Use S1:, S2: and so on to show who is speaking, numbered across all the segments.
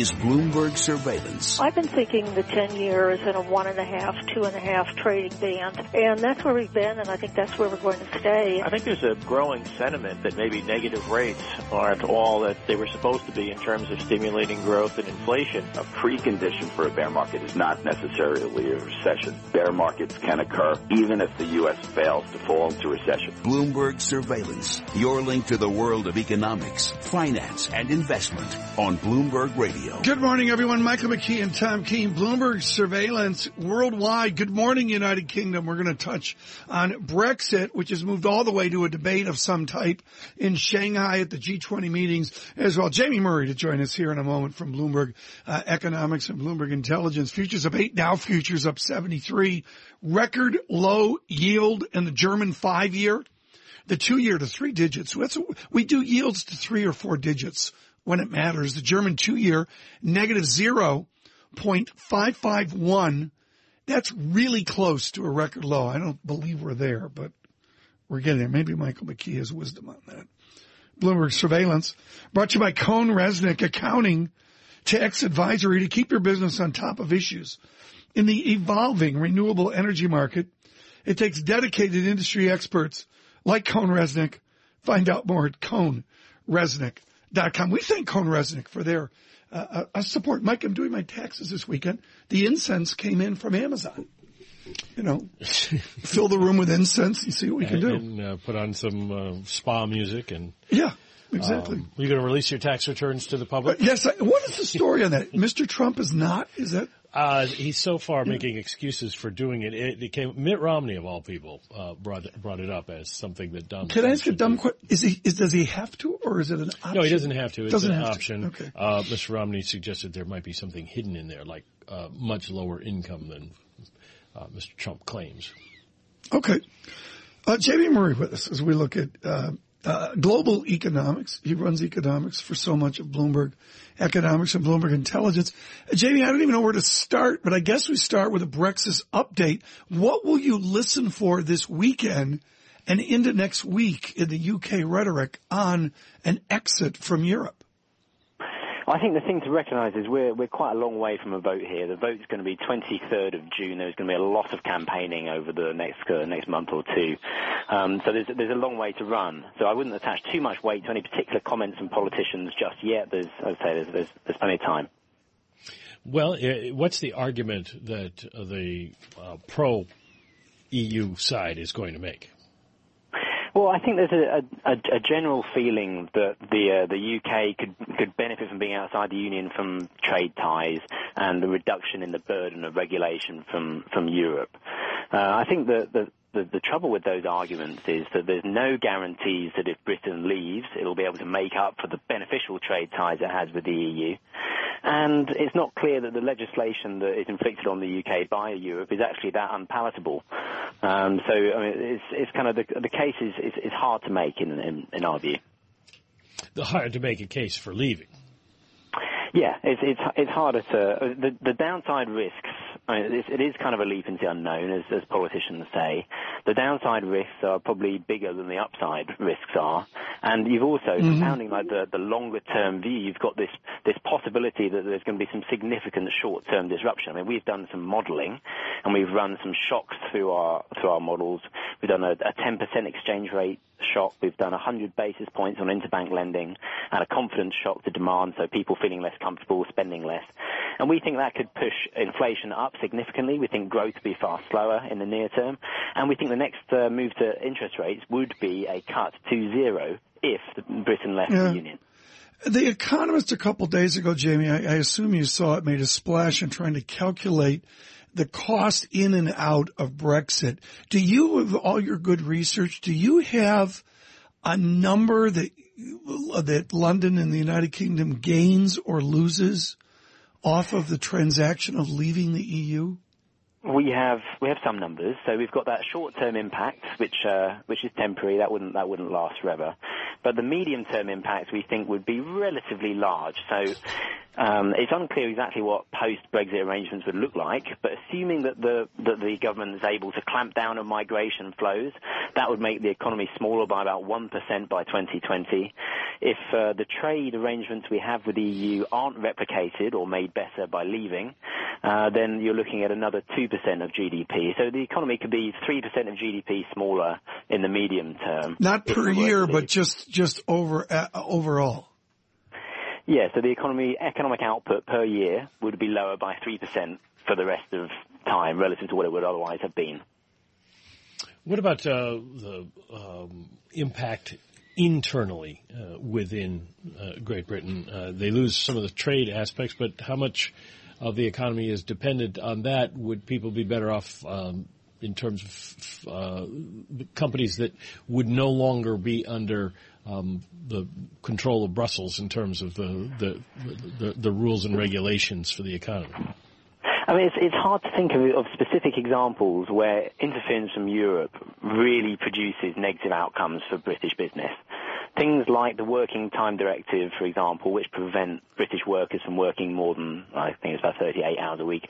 S1: is Bloomberg Surveillance.
S2: I've been thinking the 10 years in a one and a half, two and a half trading band, and that's where we've been, and I think that's where we're going to stay.
S3: I think there's a growing sentiment that maybe negative rates aren't all that they were supposed to be in terms of stimulating growth and inflation.
S4: A precondition for a bear market is not necessarily a recession. Bear markets can occur even if the U.S. fails to fall into recession.
S1: Bloomberg Surveillance, your link to the world of economics, finance, and investment on Bloomberg Radio.
S5: Good morning, everyone. Michael McKee and Tom Keene, Bloomberg Surveillance worldwide. Good morning, United Kingdom. We're going to touch on Brexit, which has moved all the way to a debate of some type in Shanghai at the G20 meetings as well. Jamie Murray to join us here in a moment from Bloomberg uh, Economics and Bloomberg Intelligence. Futures up eight, Dow futures up 73. Record low yield in the German five year. The two year to three digits. We do yields to three or four digits when it matters. The German two year negative 0.551. That's really close to a record low. I don't believe we're there, but we're getting there. Maybe Michael McKee has wisdom on that. Bloomberg Surveillance brought to you by CohnReznick Accounting to X Advisory to keep your business on top of issues. In the evolving renewable energy market, it takes dedicated industry experts like Cone CohnReznick. Find out more at CohnReznick.com. We thank CohnReznick for their uh, uh, support. Mike, I'm doing my taxes this weekend. The incense came in from Amazon. You know, fill the room with incense and see what we can do.
S6: And uh, put on some uh, spa music and
S5: yeah. Exactly. Um,
S6: are you going to release your tax returns to the public?
S5: Uh, yes. I, what is the story on that? Mr. Trump is not. Is that?
S6: Uh, he's so far making excuses for doing it. It, it came, Mitt Romney of all people uh, brought brought it up as something that dumb.
S5: Can I ask a dumb question? Is he is does he have to, or is it an option?
S6: No, he doesn't have to. It's
S5: doesn't
S6: an option.
S5: To. Okay.
S6: Uh, Mr. Romney suggested there might be something hidden in there, like uh, much lower income than uh, Mr. Trump claims.
S5: Okay. Uh, Jamie Murray with us as we look at uh, global economics. He runs economics for so much of Bloomberg Economics and Bloomberg Intelligence. Uh, Jamie, I don't even know where to start, but I guess we start with a Brexit update. What will you listen for this weekend and into next week in the UK rhetoric on an exit from Europe?
S7: I think the thing to recognise is we're we're quite a long way from a vote here. The vote's going to be 23rd of June. There's going to be a lot of campaigning over the next uh, next month or two. Um, so there's there's a long way to run. So I wouldn't attach too much weight to any particular comments from politicians just yet. There's, as I say, there's there's, there's plenty of time.
S6: Well, what's the argument that the uh, pro EU side is going to make?
S7: Well, I think there's a, a, a general feeling that the uh, the UK could could benefit from being outside the union from trade ties and the reduction in the burden of regulation from from Europe. Uh, I think that the, the, the trouble with those arguments is that there's no guarantees that if Britain leaves, it'll be able to make up for the beneficial trade ties it has with the EU. And it's not clear that the legislation that is inflicted on the UK by Europe is actually that unpalatable. Um, so I mean, it's, it's kind of the, the case is, is, is hard to make in, in, in our view.
S6: The hard to make a case for leaving.
S7: Yeah, it's it's it's harder to the the downside risks I mean, it is kind of a leap into the unknown, as, as politicians say. The downside risks are probably bigger than the upside risks are, and you've also mm-hmm. compounding like the, the longer term view. You've got this this possibility that there's going to be some significant short term disruption. I mean, we've done some modelling, and we've run some shocks through our through our models. We've done a, a 10% exchange rate shock. We've done 100 basis points on interbank lending and a confidence shock to demand, so people feeling less comfortable spending less. And we think that could push inflation up significantly. We think growth will be far slower in the near term. And we think the next uh, move to interest rates would be a cut to zero if Britain left yeah. the Union.
S5: The Economist a couple days ago, Jamie, I, I assume you saw it, made a splash in trying to calculate the cost in and out of Brexit. Do you, with all your good research, do you have a number that that London and the United Kingdom gains or loses off of the transaction of leaving the EU?
S7: We have we have some numbers. So we've got that short-term impact, which uh, which is temporary. That wouldn't that wouldn't last forever. But the medium-term impact we think would be relatively large. So um, it's unclear exactly what post-Brexit arrangements would look like, but assuming that the that the government is able to clamp down on migration flows, that would make the economy smaller by about one percent by 2020. if uh, the trade arrangements we have with the EU aren't replicated or made better by leaving, uh, then you're looking at another 2% of GDP. So the economy could be 3% of GDP smaller in the medium term.
S5: Not per year, but just just over uh, overall.
S7: Yeah, so the economy economic output per year would be lower by 3% for the rest of time relative to what it would otherwise have been.
S6: What about uh, the um, impact internally uh, within uh, Great Britain? Uh, they lose some of the trade aspects, but how much of the economy is dependent on that? Would people be better off um, in terms of uh, companies that would no longer be under um, the control of Brussels in terms of the, the, the, the rules and regulations for the economy?
S7: I mean, it's, it's hard to think of, of specific examples where interference from Europe really produces negative outcomes for British business. Things like the Working Time Directive, for example, which prevent British workers from working more than, I think it's about 38 hours a week.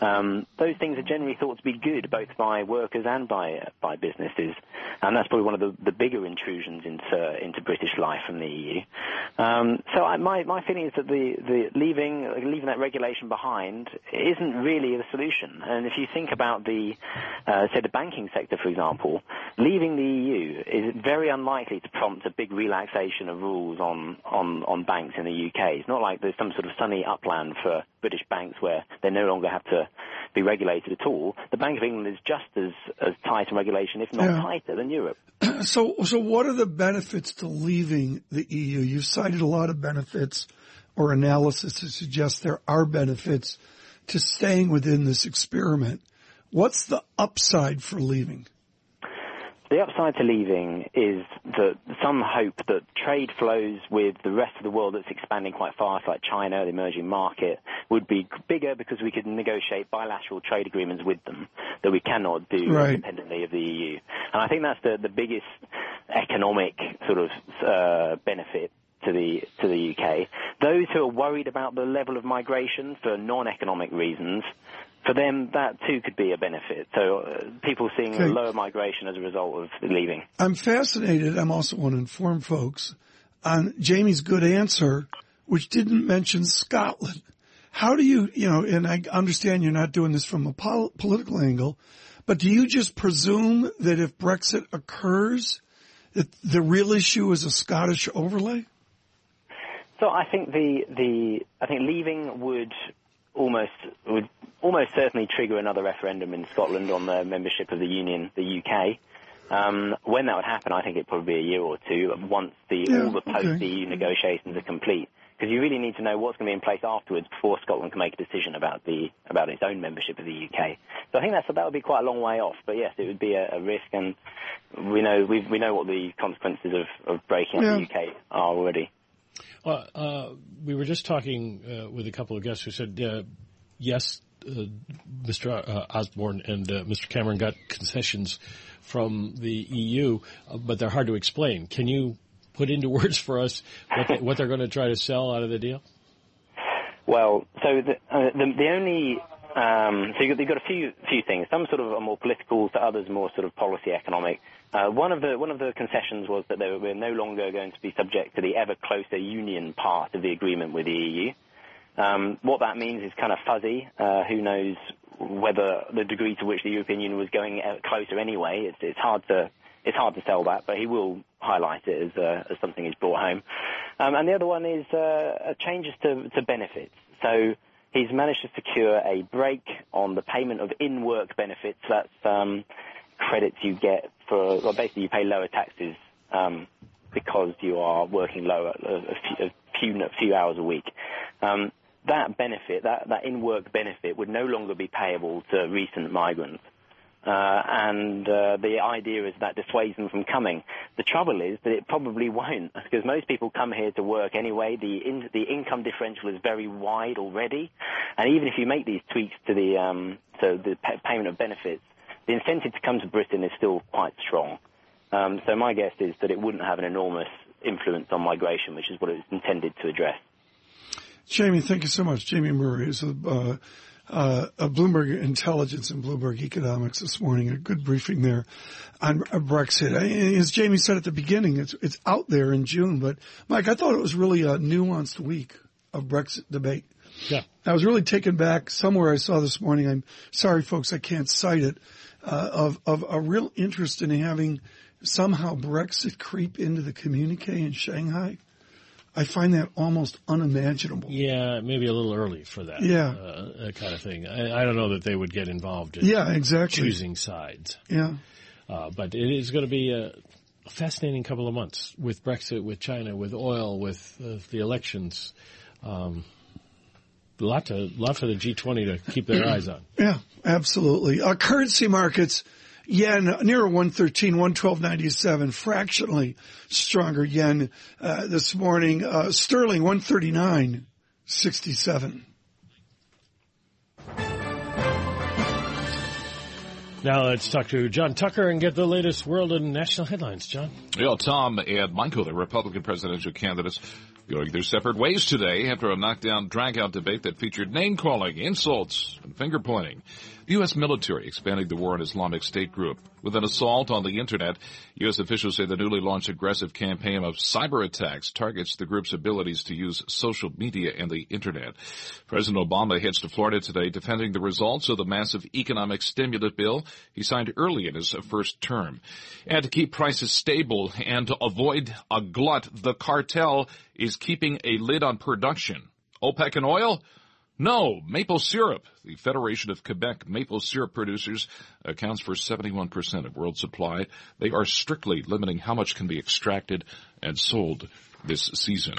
S7: Um, those things are generally thought to be good, both by workers and by by businesses, and that's probably one of the, the bigger intrusions into into British life from the EU. Um, so I, my my feeling is that the, the leaving leaving that regulation behind isn't really the solution. And if you think about the uh, say the banking sector, for example, leaving the EU is very unlikely to prompt a big relaxation of rules on, on, on banks in the UK. It's not like there's some sort of sunny upland for British banks where they no longer have to be regulated at all. The Bank of England is just as, as tight in regulation, if not yeah. tighter, than Europe.
S5: So, so what are the benefits to leaving the EU? You've cited a lot of benefits or analysis to suggest there are benefits to staying within this experiment. What's the upside for leaving?
S7: The upside to leaving is that some hope that trade flows with the rest of the world that's expanding quite fast, like China, the emerging market, would be bigger because we could negotiate bilateral trade agreements with them that we cannot do right. independently of the EU. And I think that's the, the biggest economic sort of uh, benefit to the to the UK. Those who are worried about the level of migration for non-economic reasons for them, that too could be a benefit. So uh, people seeing okay. lower migration as a result of leaving.
S5: I'm fascinated. I'm also want to inform folks on Jamie's good answer, which didn't mention Scotland. How do you, you know, and I understand you're not doing this from a pol- political angle, but do you just presume that if Brexit occurs, that the real issue is a Scottish overlay?
S7: So I think the the I think leaving would almost would almost certainly trigger another referendum in Scotland on the membership of the Union, the UK. Um, when that would happen, I think it'd probably be a year or two once the yeah, all the post-EU okay. negotiations are complete. Because you really need to know what's going to be in place afterwards before Scotland can make a decision about the about its own membership of the UK. So I think that's that would be quite a long way off. But yes, it would be a, a risk, and we know we we know what the consequences of, of breaking yeah. up the UK are already.
S6: Well, uh, we were just talking uh, with a couple of guests who said, uh, yes, uh, Mr. Uh, Osborne and uh, Mr. Cameron got concessions from the EU, but they're hard to explain. Can you put into words for us what, they, they're going to try to sell out of the deal?
S7: Well, so the, the, the only um, so you've got, you've got, a few few things. Some sort of are more political, to others more sort of policy economic. Uh, one of the one of the concessions was that they were no longer going to be subject to the ever closer union part of the agreement with the EU. Um, what that means is kind of fuzzy. Uh, who knows whether the degree to which the European Union was going uh, closer anyway? It's, it's hard to it's hard to sell that, but he will highlight it as, uh, as something he's brought home. Um, and the other one is uh, changes to, to benefits. So he's managed to secure a brake on the payment of in-work benefits. That's um, credits you get for, well, basically you pay lower taxes um, because you are working lower a, few, a few, hours a week. Um, that benefit, that, that in-work benefit, would no longer be payable to recent migrants. Uh, and uh, the idea is that dissuades them from coming. The trouble is that it probably won't, because most people come here to work anyway. The in, the income differential is very wide already, and even if you make these tweaks to the um, to the payment of benefits, the incentive to come to Britain is still quite strong. Um, so my guess is that it wouldn't have an enormous influence on migration, which is what it's intended to address.
S5: Jamie, thank you so much. Jamie Murray is a uh, uh, Bloomberg Intelligence and Bloomberg Economics this morning. A good briefing there on Brexit. As Jamie said at the beginning, it's it's out there in June. But Mike, I thought it was really a nuanced week of Brexit debate.
S6: Yeah,
S5: I was really taken back. Somewhere I saw this morning. I'm sorry, folks, I can't cite it. Uh, of of a real interest in having somehow Brexit creep into the communique in Shanghai. I find that almost unimaginable.
S6: Yeah, maybe a little early for that.
S5: Yeah,
S6: uh, that kind of thing. I, I, don't know that they would get involved in.
S5: Yeah, exactly.
S6: Choosing sides.
S5: Yeah,
S6: uh, but it is going to be a fascinating couple of months with Brexit, with China, with oil, with uh, the elections. Um, lot to lot for the G20 to keep their eyes on.
S5: Yeah, absolutely. Uh, currency markets yen near 113, 112.97, fractionally stronger yen uh, this morning. Uh, sterling 139.67.
S6: Now let's talk to John Tucker and get the latest world and national headlines. John.
S8: Yeah, Tom and Michael, the Republican presidential candidates, going their separate ways today after a knockdown, drag-out debate that featured name-calling, insults, and finger-pointing. The U.S. military expanding the war on Islamic State group. With an assault on the internet, U.S. officials say the newly launched aggressive campaign of cyber attacks targets the group's abilities to use social media and the internet. President Obama heads to Florida today defending the results of the massive economic stimulus bill he signed early in his first term. And to keep prices stable and to avoid a glut, the cartel is keeping a lid on production. OPEC and oil? No, maple syrup. The Federation of Quebec maple syrup producers accounts for 71% of world supply. They are strictly limiting how much can be extracted and sold this season.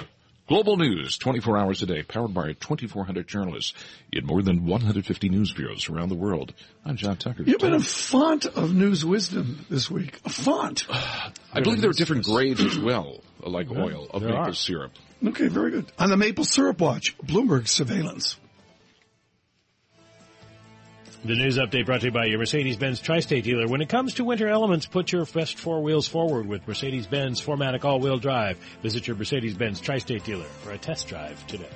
S8: Global news, 24 hours a day, powered by 2,400 journalists in more than 150 news bureaus around the world. I'm John Tucker.
S5: You've been a font of news wisdom this week. A font.
S8: I believe there are different grades as well, like oil, of maple
S6: are.
S8: syrup.
S5: Okay, very good. On the Maple Syrup Watch, Bloomberg Surveillance.
S6: The news update brought to you by your Mercedes-Benz Tri-State dealer. When it comes to winter elements, put your best four wheels forward with Mercedes-Benz 4MATIC all-wheel drive. Visit your Mercedes-Benz Tri-State dealer for a test drive today.